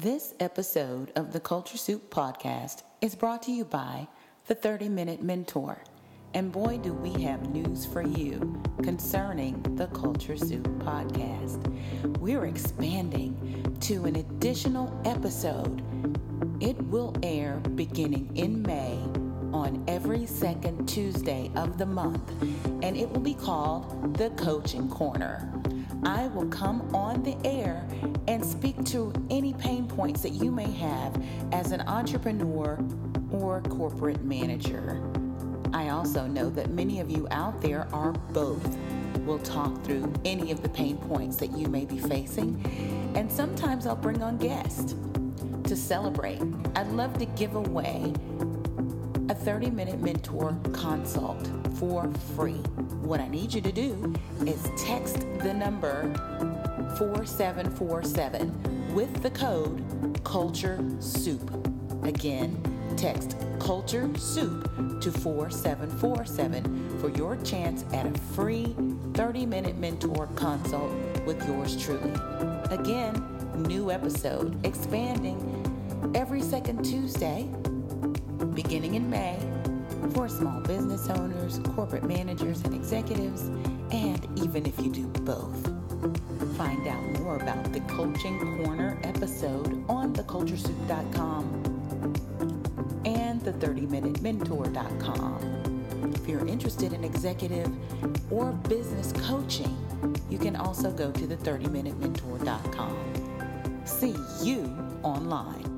This episode of the Culture Soup podcast is brought to you by the 30 Minute Mentor. And boy, do we have news for you concerning the Culture Soup podcast. We're expanding to an additional episode. It will air beginning in May on every second Tuesday of the month, and it will be called the Coaching Corner. I will come on the air and speak to any pain points that you may have as an entrepreneur or corporate manager. I also know that many of you out there are both. We'll talk through any of the pain points that you may be facing, and sometimes I'll bring on guests to celebrate. I'd love to give away a 30 minute mentor consult for free. What I need you to do is text the number 4747 with the code Culture Soup. Again, text Culture Soup to 4747 for your chance at a free 30 minute mentor consult with yours truly. Again, new episode expanding every second Tuesday beginning in May for small business owners, corporate managers, and executives, and even if you do both. Find out more about the Coaching Corner episode on theculturesoup.com and the 30minutementor.com. If you're interested in executive or business coaching, you can also go to the 30minutementor.com. See you online.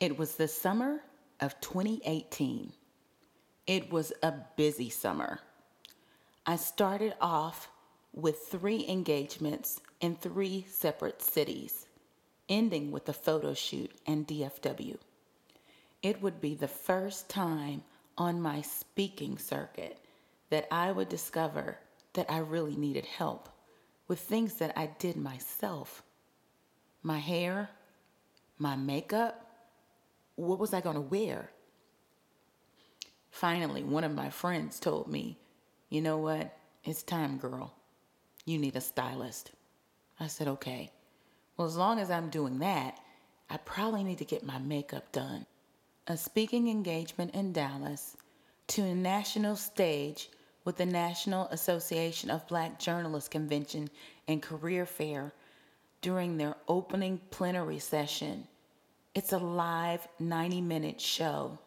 It was the summer of 2018. It was a busy summer. I started off with three engagements in three separate cities, ending with a photo shoot in DFW. It would be the first time on my speaking circuit that I would discover that I really needed help with things that I did myself. My hair, my makeup, what was I going to wear? Finally, one of my friends told me, You know what? It's time, girl. You need a stylist. I said, Okay. Well, as long as I'm doing that, I probably need to get my makeup done. A speaking engagement in Dallas to a national stage with the National Association of Black Journalists Convention and Career Fair during their opening plenary session it's a live 90 minute show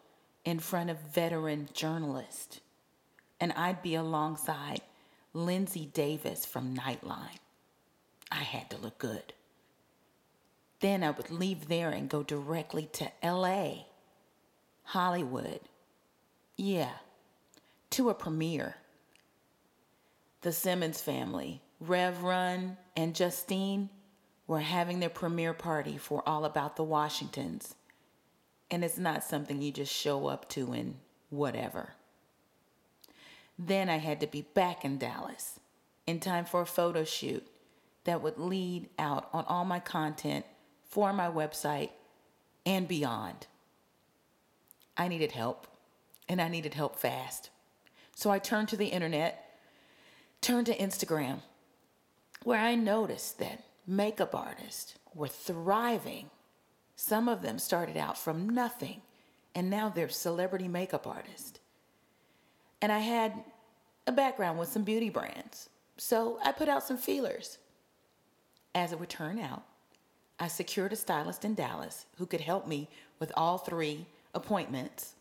in front of veteran journalists. And I'd be alongside Linsey Davis from Nightline. I had to look good. Then I would leave there and go directly to LA, Hollywood. Yeah, to a premiere. The Simmons family, Rev Run and Justine, were having their premiere party for All About the Washingtons. And it's not something you just show up to and whatever. Then I had to be back in Dallas in time for a photo shoot that would lead out on all my content for my website and beyond. I needed help, and I needed help fast. So I turned to the internet, turned to Instagram, where I noticed that makeup artists were thriving. Some of them started out from nothing, and now they're celebrity makeup artists. And I had a background with some beauty brands, so I put out some feelers. As it would turn out, I secured a stylist in Dallas who could help me with all three appointments,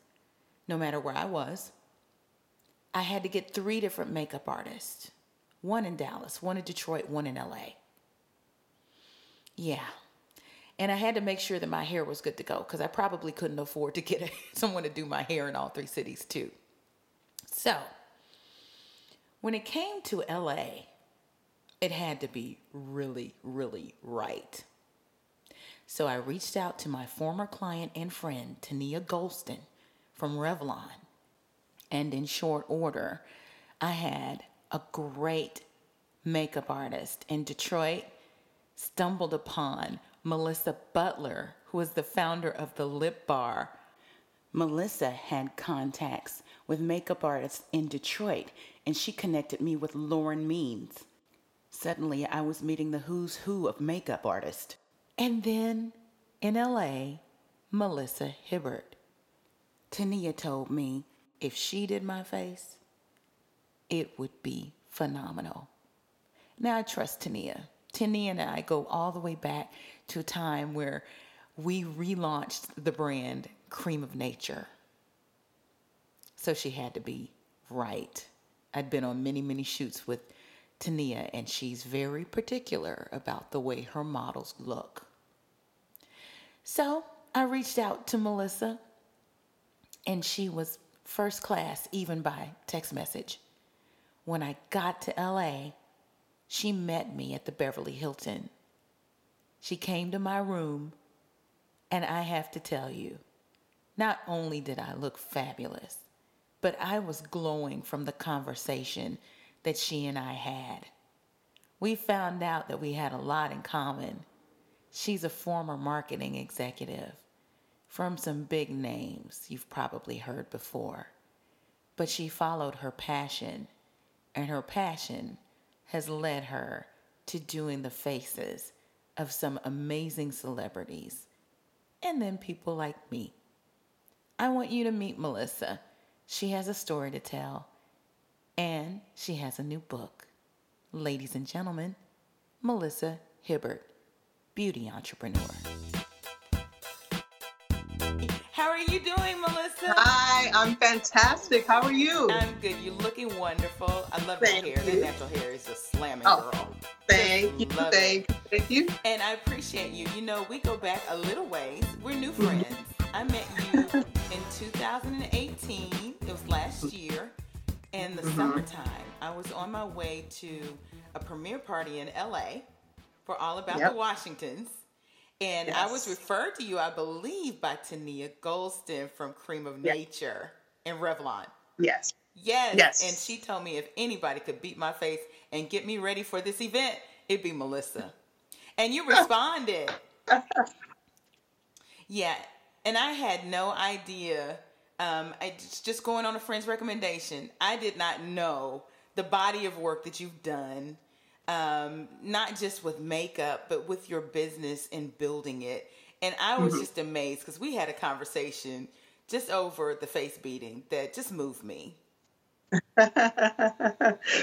no matter where I was. I had to get three different makeup artists one in Dallas, one in Detroit, one in LA. Yeah. And I had to make sure that my hair was good to go because I probably couldn't afford to get someone to do my hair in all three cities too. So When it came to LA, it had to be really, really right. So I reached out to my former client and friend, Tania Golston from Revlon. And in short order, I had a great makeup artist in Detroit, stumbled upon Melissa Butler, who was the founder of the Lip Bar. Melissa had contacts with makeup artists in Detroit, and she connected me with Lauren Means. Suddenly, I was meeting the who's who of makeup artists. And then in LA, Melissa Hibbert. Tania told me if she did my face, it would be phenomenal. Now I trust Tania. Tania and I go all the way back to a time where we relaunched the brand Cream of Nature. So she had to be right. I'd been on many, many shoots with Tania, and she's very particular about the way her models look. So I reached out to Melissa, and she was first class, even by text message. When I got to LA, she met me at the Beverly Hilton. She came to my room, and I have to tell you, not only did I look fabulous, but I was glowing from the conversation that she and I had. We found out that we had a lot in common. She's a former marketing executive from some big names you've probably heard before. But she followed her passion, and her passion has led her to doing the faces of some amazing celebrities, and then people like me. I want you to meet Melissa. She has a story to tell and she has a new book. Ladies and gentlemen, Melissa Hibbert, beauty entrepreneur. How are you doing, Melissa? Hi, I'm fantastic. How are you? I'm good. You're looking wonderful. I love thank your hair. You. That natural hair is just slamming, oh, girl. Thank you. Thank you. Thank you. And I appreciate you. You know, we go back a little ways. We're new mm-hmm. friends. Mm-hmm. I met you in 2018. It was last year in the mm-hmm. summertime. I was on my way to a premiere party in LA for All About yep. the Washingtons. And yes. I was referred to you, I believe, by Tania Golston from Cream of yep. Nature in Revlon. Yes. Yes. Yes. And she told me if anybody could beat my face and get me ready for this event, it'd be Melissa. And you responded. yeah. And I had no idea um, I just going on a friend's recommendation. I did not know the body of work that you've done, um, not just with makeup, but with your business and building it. And I was mm-hmm. just amazed because we had a conversation just over the face beating that just moved me.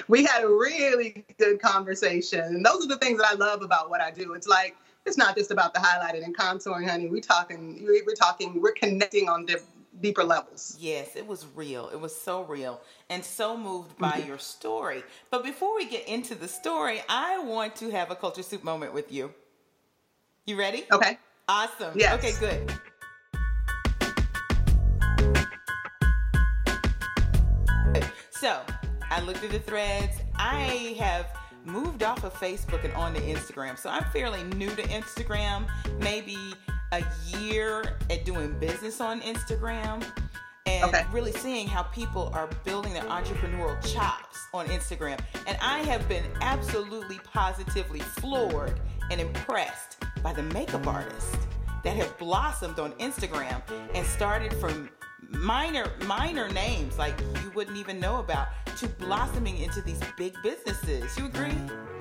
we had a really good conversation. And those are the things that I love about what I do. It's like, it's not just about the highlighting and contouring, honey. We're talking, we're talking, we're connecting on different deeper levels. Yes, it was real. It was so real and so moved by mm-hmm. your story. But before we get into the story, I want to have a culture soup moment with you. You ready? Okay. Awesome. Yes. Okay, good. So, I looked at the threads. I have moved off of Facebook and onto Instagram. So I'm fairly new to Instagram. Maybe a year at doing business on Instagram and okay. really seeing how people are building their entrepreneurial chops on Instagram. And I have been absolutely positively floored and impressed by the makeup artists that have blossomed on Instagram and started from minor minor names like you wouldn't even know about to blossoming into these big businesses. You agree?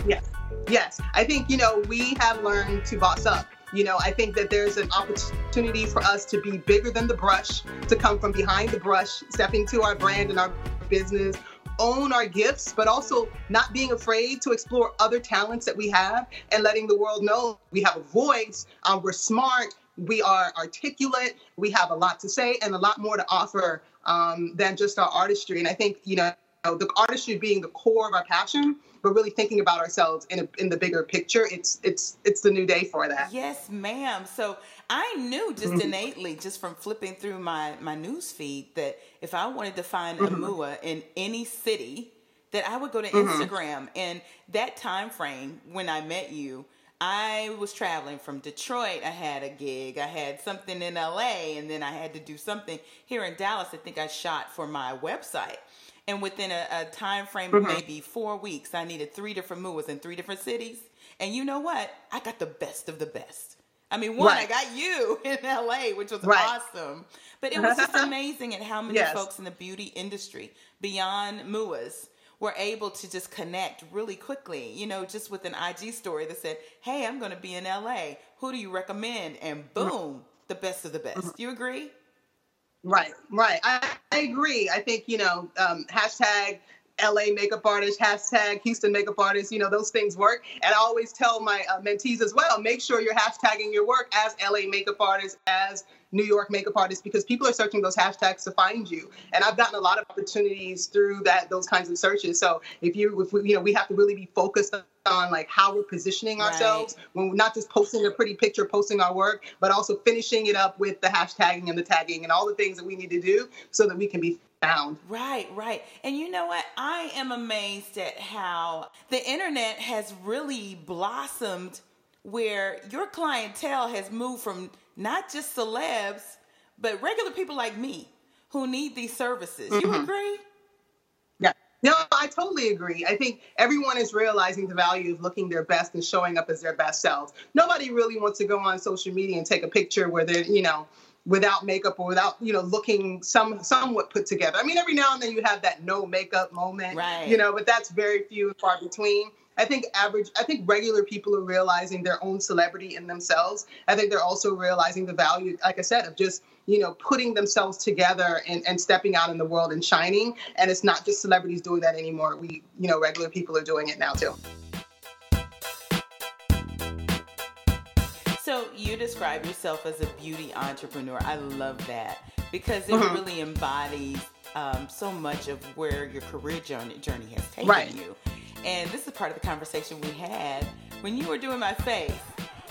Yes. Yes. I think, you know, we have learned to boss up you know, I think that there's an opportunity for us to be bigger than the brush, to come from behind the brush, stepping to our brand and our business, own our gifts, but also not being afraid to explore other talents that we have and letting the world know we have a voice, um, we're smart, we are articulate, we have a lot to say and a lot more to offer um, than just our artistry. And I think, you know, the artistry being the core of our passion, but really thinking about ourselves in a, in the bigger picture. It's it's it's the new day for that. Yes, ma'am. So I knew just mm-hmm. innately, just from flipping through my my news feed, that if I wanted to find mm-hmm. a MUA in any city, that I would go to mm-hmm. Instagram and that time frame when I met you, I was traveling from Detroit. I had a gig. I had something in LA, and then I had to do something here in Dallas. I think I shot for my website. And within a, a time frame of mm-hmm. maybe four weeks, I needed three different moves in three different cities. And you know what? I got the best of the best. I mean, one, right. I got you in LA, which was right. awesome. But it was just amazing at how many yes. folks in the beauty industry beyond MUAs were able to just connect really quickly, you know, just with an IG story that said, Hey, I'm going to be in LA. Who do you recommend? And boom, the best of the best. Mm-hmm. Do you agree? Right, right. I, I agree. I think, you know, um, hashtag LA makeup artist, hashtag Houston makeup artist, you know, those things work. And I always tell my uh, mentees as well, make sure you're hashtagging your work as LA makeup artist, as New York makeup artist because people are searching those hashtags to find you. And I've gotten a lot of opportunities through that those kinds of searches. So if you if we, you know we have to really be focused on like how we're positioning ourselves right. when we're not just posting a pretty picture, posting our work, but also finishing it up with the hashtagging and the tagging and all the things that we need to do so that we can be found. Right, right. And you know what? I am amazed at how the internet has really blossomed where your clientele has moved from not just celebs, but regular people like me who need these services. Mm-hmm. You agree? Yeah. No, I totally agree. I think everyone is realizing the value of looking their best and showing up as their best selves. Nobody really wants to go on social media and take a picture where they're, you know, without makeup or without you know looking some somewhat put together. I mean, every now and then you have that no makeup moment, right. you know, but that's very few and far between. I think average, I think regular people are realizing their own celebrity in themselves. I think they're also realizing the value, like I said, of just you know putting themselves together and, and stepping out in the world and shining. And it's not just celebrities doing that anymore. We, you know, regular people are doing it now too. So you describe yourself as a beauty entrepreneur. I love that because it mm-hmm. really embodies um, so much of where your career journey, journey has taken right. you. And this is part of the conversation we had when you were doing my face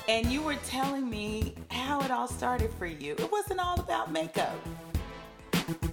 and you were telling me how it all started for you. It wasn't all about makeup.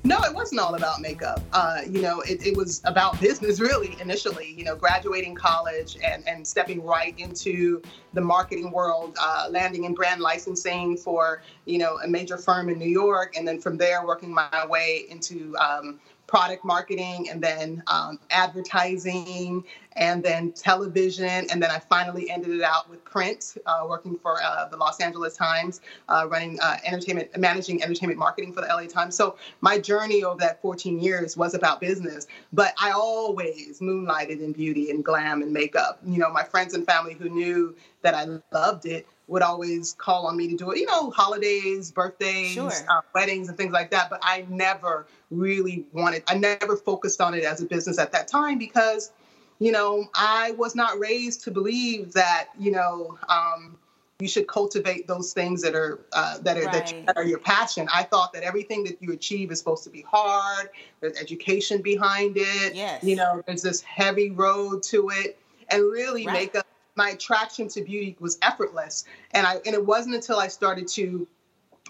No, it wasn't all about makeup. Uh, you know, it, it, was about business really initially, you know, graduating college and, and stepping right into the marketing world, uh, landing in brand licensing for, you know, a major firm in New York. And then from there, working my way into um, product marketing and then um, advertising and then television. And then i finally ended it out with print uh, working for uh, the los angeles times uh, running uh, entertainment managing entertainment marketing for the la times. So my journey over that 14 years was about business but i always moonlighted in beauty and glam and makeup. You know my friends and family who knew that i loved it would always call on me to do it, you know, holidays, birthdays, sure. uh, weddings, and things like that. But I never really wanted, I never focused on it as a business at that time because, you know, I was not raised to believe that, you know, um, you should cultivate those things that are uh, that are right. that are your passion. I thought that everything that you achieve is supposed to be hard. There's education behind it. Yes. You know, there's this heavy road to it, and really right. makeup my attraction to beauty was effortless. And I and it wasn't until I started to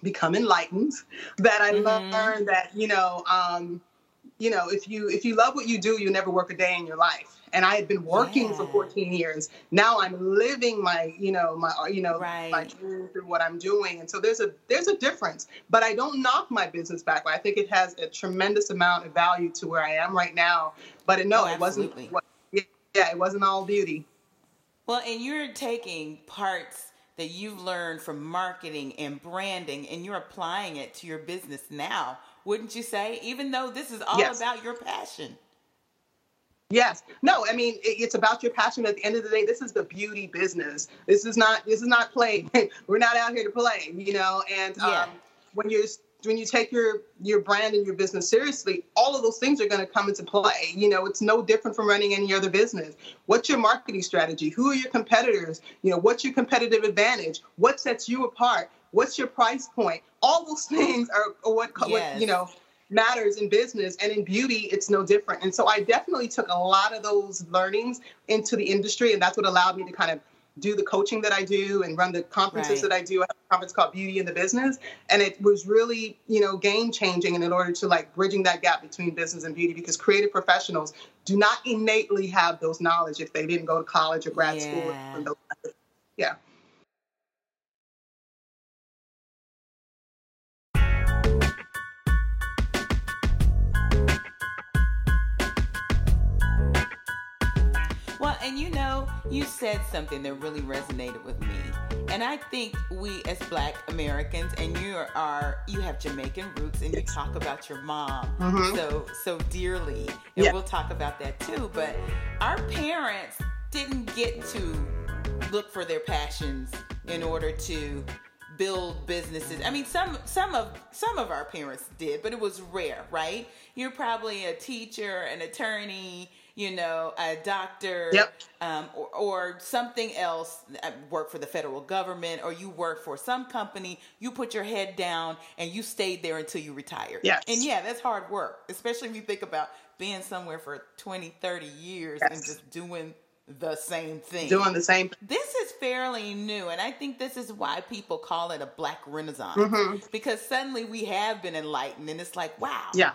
become enlightened that I mm-hmm. learned that, you know, um, you know, if you if you love what you do, you never work a day in your life. And I had been working yeah. for 14 years. Now I'm living my, you know, my, you know, right. my dream through what I'm doing. And so there's a there's a difference. But I don't knock my business back. I think it has a tremendous amount of value to where I am right now. But it, no, oh, it wasn't. Yeah, it wasn't all beauty. Well, and you're taking parts that you've learned from marketing and branding and you're applying it to your business now, wouldn't you say? Even though this is all yes. about your passion. Yes. No, I mean it's about your passion. At the end of the day, this is the beauty business. This is not this is not play. We're not out here to play, you know. And yeah. um, when you're when you take your your brand and your business seriously, all of those things are going to come into play. You know, it's no different from running any other business. What's your marketing strategy? Who are your competitors? You know, what's your competitive advantage? What sets you apart? What's your price point? All those things are what, yes. what you know matters in business and in beauty it's no different and so i definitely took a lot of those learnings into the industry and that's what allowed me to kind of do the coaching that I do and run the conferences Right. that I do. I have a conference called Beauty in the Business, and it was really, you know, game changing. And in order to like bridging that gap between business and beauty, because creative professionals do not innately have those knowledge if they didn't go to college or grad school. Yeah. those- Yeah. And you know, you said something that really resonated with me. And I think we as black Americans and you are you have Jamaican roots and you talk about your mom Mhm. so so dearly. And Yeah. we'll talk about that too, but our parents didn't get to look for their passions in order to build businesses. I mean, some some of some of our parents did, but it was rare, right? You're probably a teacher, an attorney, you know, a doctor, Yep. um, or, or something else. uh, Work for the federal government, or you work for some company. You put your head down and you stayed there until you retired. Yes. and yeah, that's hard work, especially if you think about being somewhere for 20, 30 years and just doing the same thing. Doing the same. This is fairly new, and I think this is why people call it a black renaissance. Mhm. Because suddenly we have been enlightened, and it's like, wow, Yeah.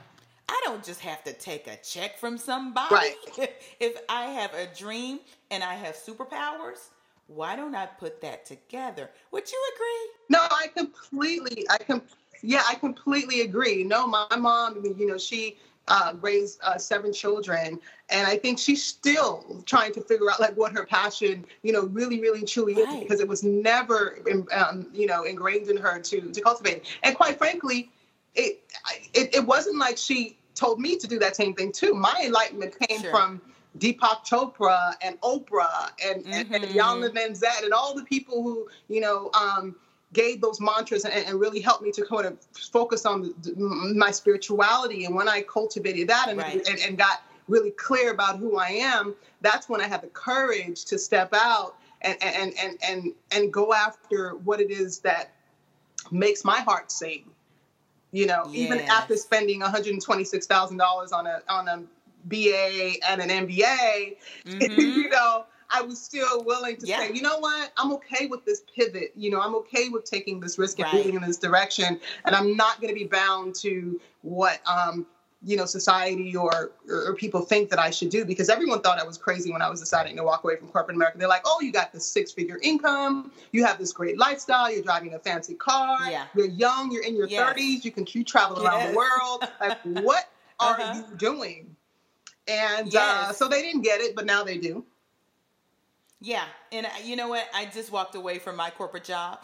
I don't just have to take a check from somebody. Right. if I have a dream and I have superpowers, why don't I put that together? Would you agree? No, I completely, I com, yeah, I completely agree. No, my mom, you know, she uh, raised uh, seven children, and I think she's still trying to figure out like what her passion, you know, really, really, truly is, because it was never, um, you know, ingrained in her to to cultivate. And quite frankly, it it, it wasn't like she told me to do that same thing too. My enlightenment came Sure. from Deepak Chopra and Oprah and, and, and Mhm. Iyanla Vanzant and all the people who, you know, um, gave those mantras and, and really helped me to kind of focus on the, my spirituality. And when I cultivated that and, Right. and, and got really clear about who I am, that's when I had the courage to step out and, and, and, and, and go after what it is that makes my heart sing. You know, even after spending $126,000 on a, on a BA and an MBA, Mhm. you know, I was still willing to Yeah. say, you know what, I'm okay with this pivot. You know, I'm okay with taking this risk and Right. moving in this direction, and I'm not going to be bound to what um, you know society or, or or people think that I should do because everyone thought I was crazy when I was deciding to walk away from corporate America. They're like, oh, you got this six figure income, you have this great lifestyle, you're driving a fancy car, Yeah. you're young, you're in your Yes. 30s, you can you travel around Yes. the world. Like, what are Uh-huh. you doing? And uh, so they didn't get it, but now they do. Yeah, and uh, you know what? I just walked away from my corporate job.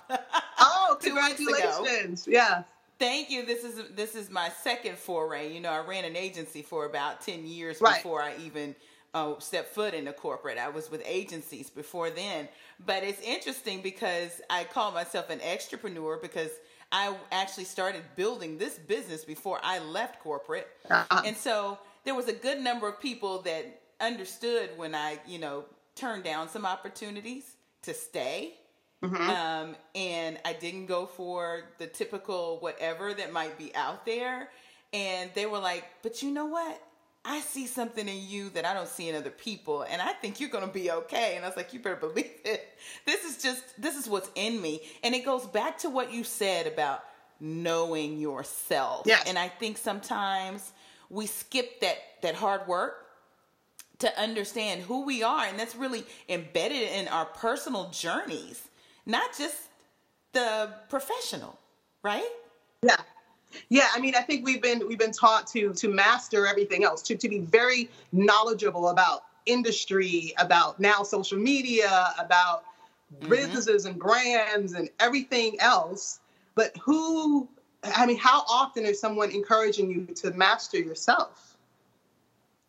oh, congratulations! Yeah, Thank you. This is this is my second foray. You know, I ran an agency for about ten years Right. before I even uh, stepped foot into corporate. I was with agencies before then. But it's interesting because I call myself an extrapreneur because I actually started building this business before I left corporate. Uh-uh. And so there was a good number of people that understood when I, you know, turned down some opportunities to stay. Mhm. Um, and I didn't go for the typical whatever that might be out there. And they were like, but you know what? I see something in you that I don't see in other people, and I think you're gonna be okay. And I was like, you better believe it. This is just this is what's in me. And it goes back to what you said about knowing yourself. Yes. And I think sometimes we skip that that hard work to understand who we are and that's really embedded in our personal journeys not just the professional right yeah, yeah. I mean, I think we've been we've been taught to to master everything else, to to be very knowledgeable about industry, about now social media, about Mhm. businesses and brands and everything else. But who? I mean, how often is someone encouraging you to master yourself?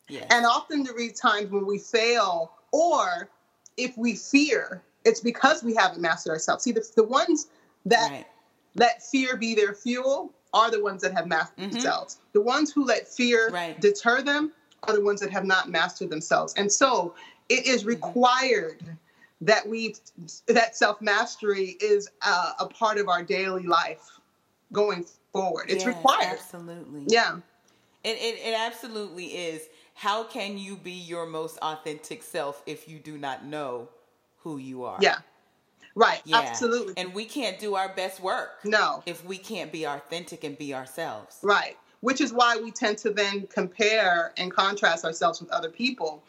yes And often there are times when we fail, or if we fear, it's because we haven't mastered ourselves. See, the, the ones that right let fear be their fuel are the ones that have mastered Mhm. themselves. The ones who let fear Right. deter them are the ones that have not mastered themselves. And so it is Mm-hmm. required that we that self mastery is uh, a part of our daily life going forward. It's Yes, required. absolutely Yeah. it, it, it absolutely is how can you be your most authentic self if you do not know who you are. Yeah. Right. Yeah. Absolutely. And we can't do our best work no. if we can't be authentic and be ourselves. Right. Which is why we tend to then compare and contrast ourselves with other people.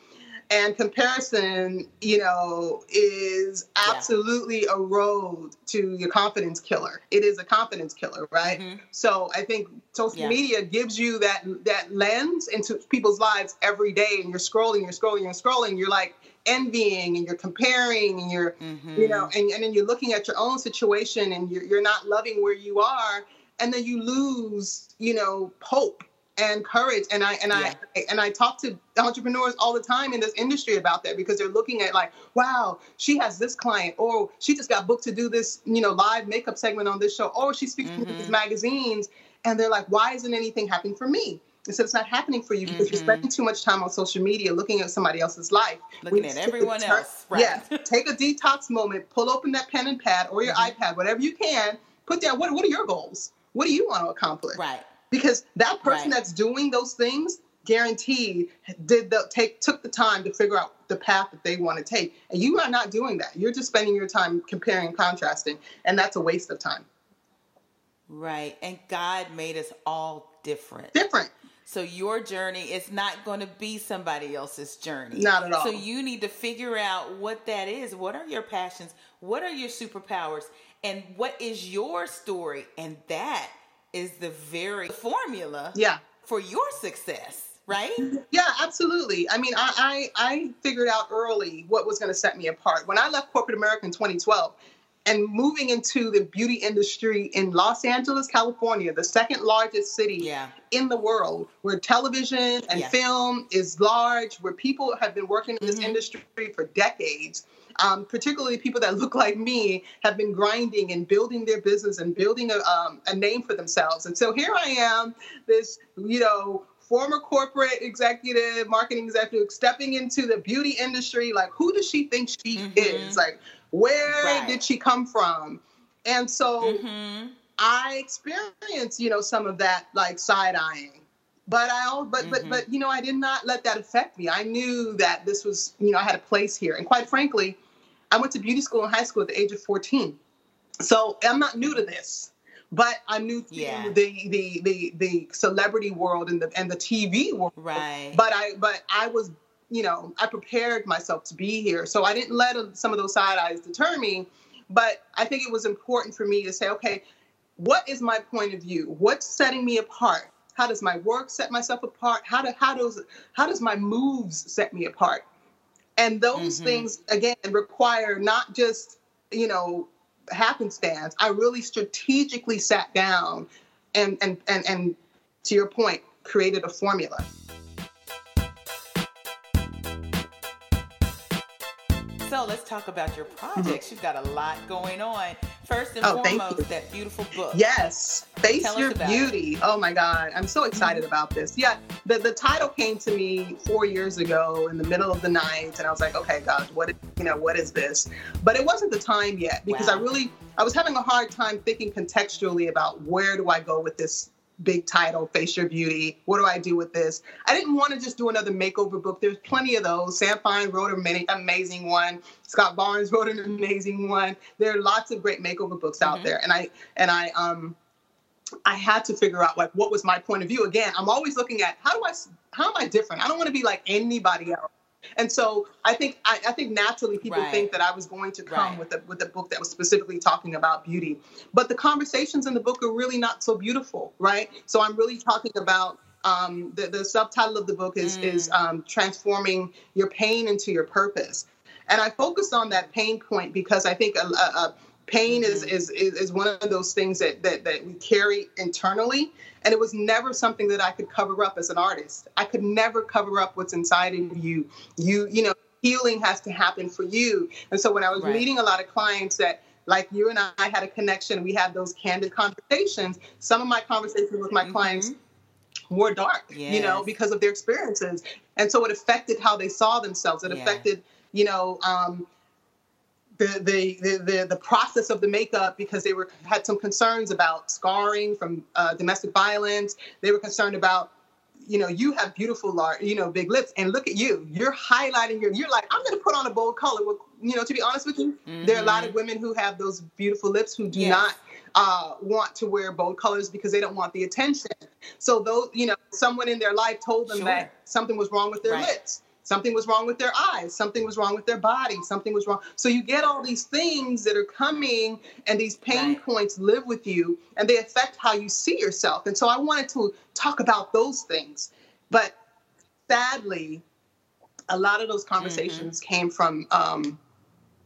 And comparison, you know, is absolutely a road to your confidence killer. It is a confidence killer, right? Mhm. So I think social Yeah. media gives you that that lens into people's lives every day, and you're scrolling, you're scrolling, you're scrolling. You're like envying and you're comparing and you're Mhm. you know and, and then you're looking at your own situation and you're, you're not loving where you are and then you lose you know hope and courage and i and Yeah. i and i talk to entrepreneurs all the time in this industry about that because they're looking at like wow she has this client or she just got booked to do this you know live makeup segment on this show or she's speaking to these Mhm. magazines and they're like why isn't anything happening for me I said it's not happening for you because you're Mhm. spending too much time on social media looking at somebody else's life. Looking at everyone turn- else. Right. Yeah, take a detox moment, pull open that pen and pad or your Mhm. iPad, whatever you can, put down what, what are your goals? What do you want to accomplish? Right. Because that person Right. that's doing those things, guaranteed, did the take took the time to figure out the path that they want to take. And you are not doing that. You're just spending your time comparing and contrasting, and that's a waste of time. Right. And God made us all different. Different. So your journey is not going to be somebody else's journey. Not at all. So you need to figure out what that is. What are your passions? What are your superpowers? And what is your story? And that is the very formula Yeah. for your success, right? Yeah, absolutely. I mean, I, I, I figured out early what was going to set me apart. When I left corporate America in 2012 and moving into the beauty industry in Los Angeles, California, the second largest city Yeah. in the world, where television and Yeah. film is large, where people have been working in this Mhm. industry for decades. Um, particularly people that look like me have been grinding and building their business and building a, um, a name for themselves. And so here I am, this, you know, former corporate executive, marketing executive, stepping into the beauty industry. Like, who does she think she Mhm. is? Like, where Right. did she come from? And so hmm I experienced, you know, some of that like side eyeing. But I al- but Mhm. but but you know, I did not let that affect me. I knew that this was, you know, I had a place here. And quite frankly, I went to beauty school in high school at the age of 14. So I'm not new to this. But I'm new to Yeah. the, the the the celebrity world and the and the TV world. Right. But I but I was, you know, I prepared myself to be here. So I didn't let some of those side eyes deter me. But I think it was important for me to say, okay, what is my point of view? What's setting me apart? How does my work set myself apart? How do how does how does my moves set me apart? And those Mhm. things again require not just you know happenstance. I really strategically sat down and and and and to your point, created a formula. So let's talk about your projects. You've got a lot going on. First and Oh, thank you. foremost, that beautiful book. Yes, Face Tell Your Beauty. Oh my God, I'm so excited mm-hmm. about this. Yeah, the, the title came to me four years ago in the middle of the night, and I was like, okay, God, what you know, what is this? But it wasn't the time yet because I really I was having a hard time thinking contextually about where do I go with this big title, Face Your Beauty. What do I do with this? I didn't want to just do another makeover book. There's plenty of those. Sam Fine wrote a many, amazing one. Scott Barnes wrote an amazing one. There are lots of great makeover books out Mhm. there, and I and I um I had to figure out like what was my point of view. Again, I'm always looking at how do I how am I different? I don't want to be like anybody else. And so I think I, I think naturally people Right. think that I was going to come Right. with a with a book that was specifically talking about beauty. But the conversations in the book are really not so beautiful, right? So I'm really talking about um, the, the subtitle of the book is Mm. is um, transforming your pain into your purpose. And I focused on that pain point because I think a, a, a pain is, Mhm. is is is one of those things that, that that we carry internally and it was never something that i could cover up as an artist i could never cover up what's inside of you you you know healing has to happen for you and so when i was Right. meeting a lot of clients that like you and i had a connection we had those candid conversations some of my conversations with my Mhm. clients were dark you know because of their experiences and so it affected how they saw themselves it Yeah. affected you know um, the, the, the, the, process of the makeup because they were had some concerns about scarring from uh, domestic violence. They were concerned about you know, you have beautiful, large, you know, big lips, and look at you. You're highlighting your. You're like, I'm going to put on a bold color. Well, you know, to be honest with you, mm-hmm. there are a lot of mm-hmm. women who have those beautiful lips who do yes. not uh, want to wear bold colors because they don't want the attention. So those, you know, someone in their life told them sure. that something was wrong with their right. lips. Something was wrong with their eyes. Something was wrong with their body. Something was wrong. So you get all these things that are coming, and these pain right. points live with you, and they affect how you see yourself. And so I wanted to talk about those things. But sadly, a lot of those conversations mm-hmm. came from um,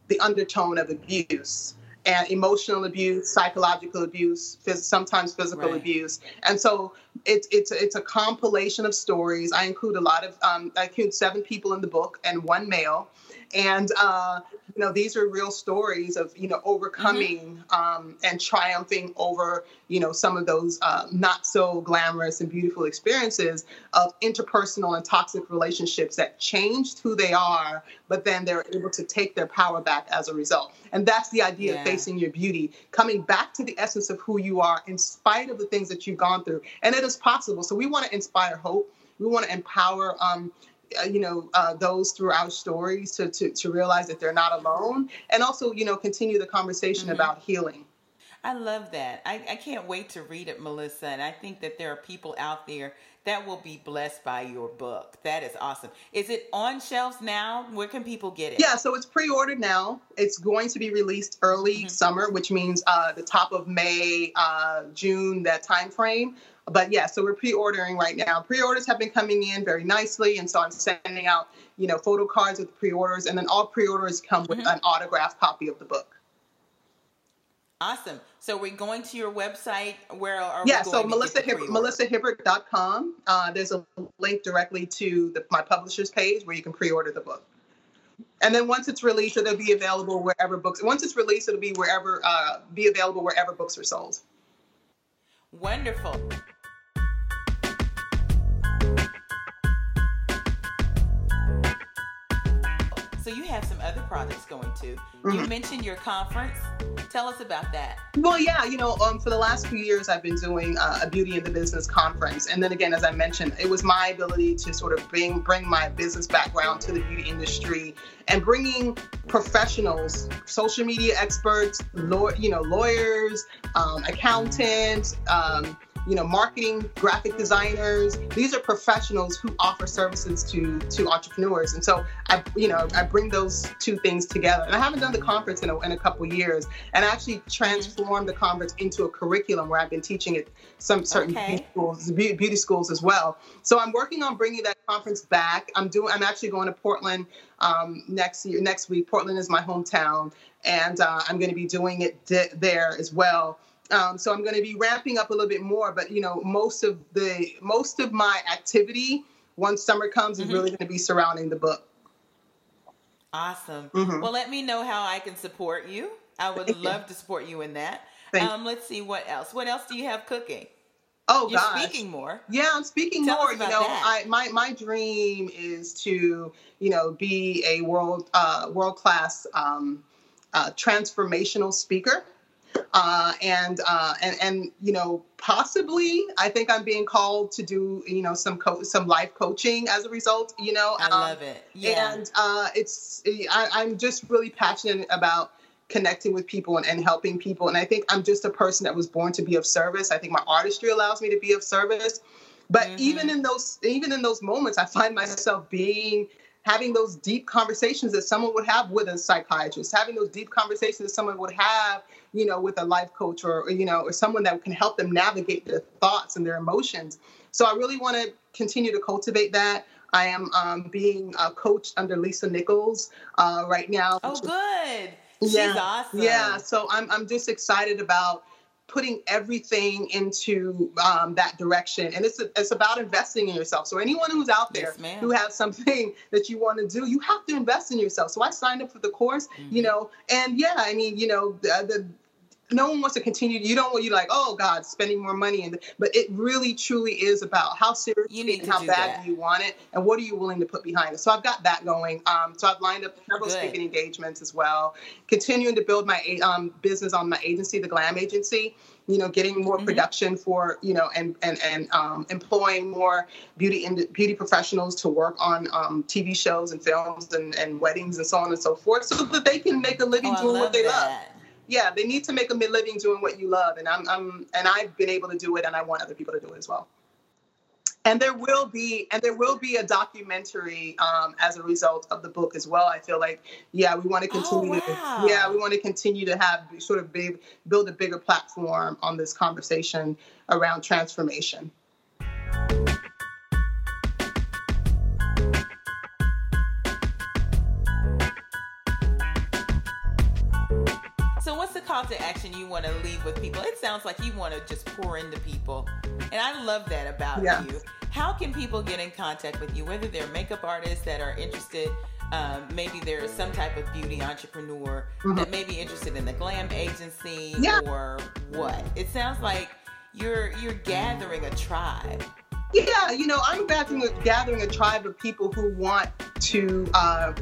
the undertone of abuse and emotional abuse, psychological abuse, phys- sometimes physical right. abuse. And so it's it's it's a compilation of stories. I include a lot of um, I include seven people in the book and one male, and uh, you know these are real stories of you know overcoming mm-hmm. um, and triumphing over you know some of those uh, not so glamorous and beautiful experiences of interpersonal and toxic relationships that changed who they are but then they're able to take their power back as a result and that's the idea yeah. of facing your beauty coming back to the essence of who you are in spite of the things that you've gone through and it is possible so we want to inspire hope we want to empower um, you know uh, those through our stories to, to to realize that they're not alone and also you know continue the conversation mm-hmm. about healing i love that I, I can't wait to read it melissa and i think that there are people out there that will be blessed by your book that is awesome is it on shelves now where can people get it yeah so it's pre-ordered now it's going to be released early mm-hmm. summer which means uh, the top of may uh, june that time frame but yeah, so we're pre-ordering right now. Pre-orders have been coming in very nicely, and so I'm sending out, you know, photo cards with pre-orders, and then all pre-orders come with mm-hmm. an autographed copy of the book. Awesome. So we're going to your website. Where are yeah, so Melissa Hibbert, melissahibbert.com. Uh, there's a link directly to the, my publisher's page where you can pre-order the book. And then once it's released, it'll be available wherever books. Once it's released, it'll be wherever uh, be available wherever books are sold. Wonderful. So you have some other projects going too. Mm-hmm. You mentioned your conference. Tell us about that. Well, yeah, you know, um, for the last few years, I've been doing uh, a beauty in the business conference, and then again, as I mentioned, it was my ability to sort of bring bring my business background to the beauty industry and bringing professionals, social media experts, law, you know, lawyers, um, accountants. Um, you know, marketing, graphic designers. These are professionals who offer services to to entrepreneurs. And so I, you know, I bring those two things together. And I haven't done the conference in a, in a couple years, and I actually transformed the conference into a curriculum where I've been teaching it some certain okay. beauty schools, beauty schools as well. So I'm working on bringing that conference back. I'm doing. I'm actually going to Portland um, next year. Next week, Portland is my hometown, and uh, I'm going to be doing it di- there as well. Um, so I'm going to be ramping up a little bit more, but you know, most of the most of my activity once summer comes mm-hmm. is really going to be surrounding the book. Awesome. Mm-hmm. Well, let me know how I can support you. I would Thank love you. to support you in that. Um, let's see what else. What else do you have cooking? Oh, You're gosh. speaking more. Yeah, I'm speaking Tell more. you know, that. I my my dream is to you know be a world uh, world class um, uh, transformational speaker uh, and uh, and and you know possibly I think I'm being called to do you know some co- some life coaching as a result. You know, I um, love it. Yeah, and uh, it's I, I'm just really passionate about connecting with people and, and helping people. And I think I'm just a person that was born to be of service. I think my artistry allows me to be of service. But mm-hmm. even in those even in those moments, I find myself being having those deep conversations that someone would have with a psychiatrist, having those deep conversations that someone would have, you know, with a life coach or, you know, or someone that can help them navigate their thoughts and their emotions. So I really want to continue to cultivate that. I am um, being uh, coached under Lisa Nichols uh, right now. Oh, good. She's yeah, awesome. Yeah. So I'm, I'm just excited about putting everything into um, that direction. And it's it's about investing in yourself. So anyone who's out there yes, who has something that you want to do, you have to invest in yourself. So I signed up for the course, mm-hmm. you know, and yeah, I mean, you know, the, the no one wants to continue. You don't want you like, oh God, spending more money, and but it really truly is about how serious you need and how bad that. do you want it, and what are you willing to put behind it. So I've got that going. Um, so I've lined up several Good. speaking engagements as well. Continuing to build my um, business on my agency, the Glam Agency. You know, getting more Mhm. production for you know, and and and um, employing more beauty and beauty professionals to work on um, TV shows and films and, and weddings and so on and so forth, so that they can make a living Oh, doing what they love that. Yeah, they need to make a living doing what you love, and I'm, I'm, and I've been able to do it, and I want other people to do it as well. And there will be, and there will be a documentary um, as a result of the book as well. I feel like, yeah, we want to continue. Oh, wow. to, yeah, we want to continue to have sort of big, build a bigger platform on this conversation around transformation. Call to action you want to leave with people? It sounds like you want to just pour into people, and I love that about Yeah. you. How can people get in contact with you? Whether they're makeup artists that are interested, um, maybe they're some type of beauty entrepreneur that may be interested in the glam agency Yeah. or what? It sounds like you're you're gathering a tribe. Yeah, you know, I'm gathering a, gathering a tribe of people who want to uh,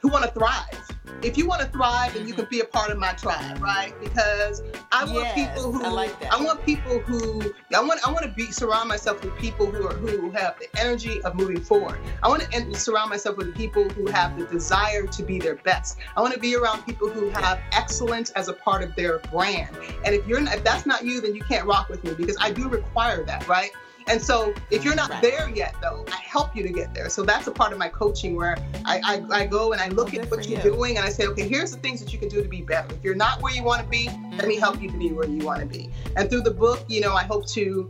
who want to thrive. If you want to thrive, then you can be a part of my tribe, right? Because I want Mm-hmm. Yes, people who I like that. I want people who I want I want to be surround myself with people who are who have the energy of moving forward. I want to surround myself with people who have the desire to be their best. I want to be around people who have excellence as a part of their brand. And if you're not, if that's not you, then you can't rock with me because I do require that, right? And so if you're not Right. there yet, though, I help you to get there. So that's a part of my coaching where I, I, I go and I look Oh, at what you're you. doing and I say, okay, here's the things that you can do to be better. If you're not where you want to be, let me help you to be where you want to be. And through the book, you know, I hope to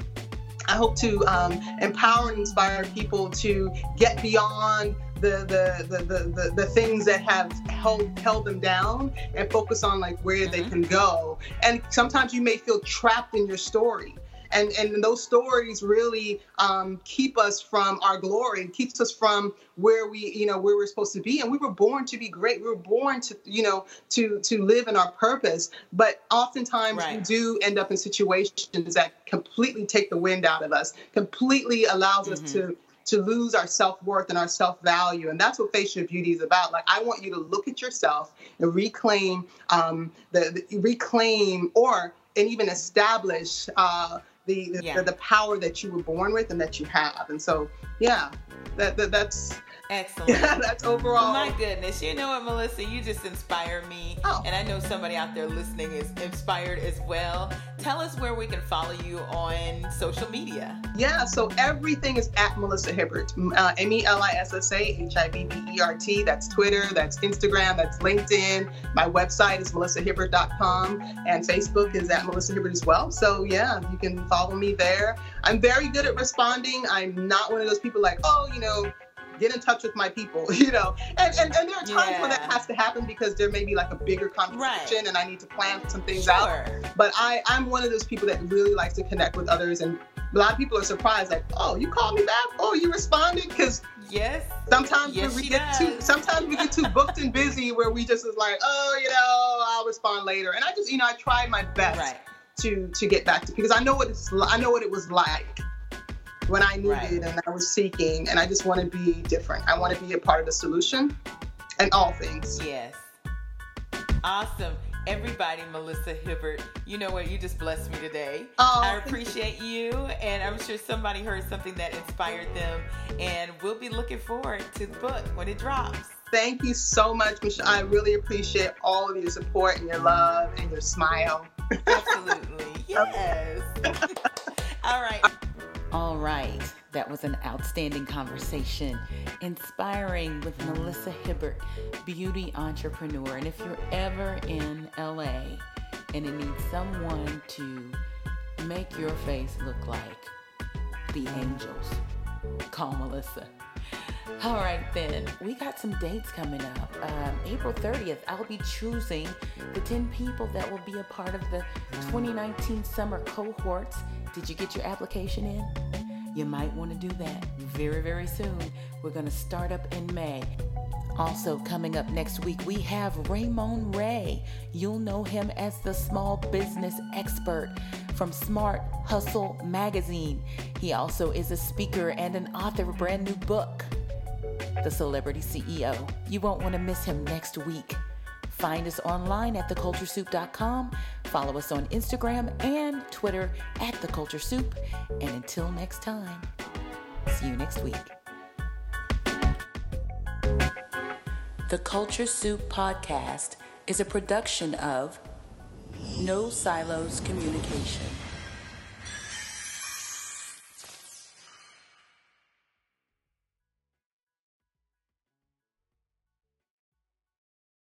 I hope to um, empower and inspire people to get beyond the the, the, the, the things that have held held them down and focus on like where they Mhm. can go. And sometimes you may feel trapped in your story. And, and those stories really um, keep us from our glory, keeps us from where we, you know, where we're supposed to be. And we were born to be great. We were born to, you know, to to live in our purpose. But oftentimes we do end up in situations that completely take the wind out of us, completely allows us Mhm. to to lose our self-worth and our self-value and that's what Face Your Beauty is about like i want you to look at yourself and reclaim um, the, the reclaim or and even establish uh, the the, Yeah. the the power that you were born with and that you have and so yeah that, that that's Excellent. yeah that's overall My goodness, you know what, Melissa? You just inspire me. Oh. And I know somebody out there listening is inspired as well. Tell us where we can follow you on social media. Yeah, so everything is at Melissa Hibbert. Uh, M E L I S S A H I B B E R T. That's Twitter, that's Instagram, that's LinkedIn. My website is melissahibbert.com, and Facebook is at Melissa Hibbert as well. So, yeah, you can follow me there. I'm very good at responding. I'm not one of those people like, oh, you know, get in touch with my people, you know. And, and, and there are times when that has to happen because there may be like a bigger conversation and I need to plan some things out but I, I'm one of those people that really likes to connect with others. And a lot of people are surprised, like, oh, you called me back? Oh, you responded? Because Yes. sometimes Yes, we get too sometimes we get too booked and busy where we just is like, oh, you know, I'll respond later. And I just, you know, I tried my best Right. to to get back to because I know what it's I know what it was like when I needed Right. and I was seeking, and I just want to be different. I want to be a part of the solution and all things. Yes. Awesome. Everybody, Melissa Hibbert, you know what? You just blessed me today. Oh, I thank you. appreciate you, and I'm sure somebody heard something that inspired them, and we'll be looking forward to the book when it drops. Thank you so much, Michelle. I really appreciate all of your support and your love and your smile. Absolutely. Yes. All right. All right, that was an outstanding conversation, inspiring with Melissa Hibbert, beauty entrepreneur. And if you're ever in LA and it needs someone to make your face look like the angels, call Melissa. All right, then, we got some dates coming up. Um, April 30th, I'll be choosing the 10 people that will be a part of the 2019 summer cohorts. Did you get your application in? You might want to do that very, very soon. We're going to start up in May. Also, coming up next week, we have Ramon Ray. You'll know him as the small business expert from Smart Hustle magazine. He also is a speaker and an author of a brand new book, The Celebrity CEO. You won't want to miss him next week. Find us online at theculturesoup.com. Follow us on Instagram and Twitter at The Culture Soup. And until next time, see you next week. The Culture Soup podcast is a production of No Silos Communication.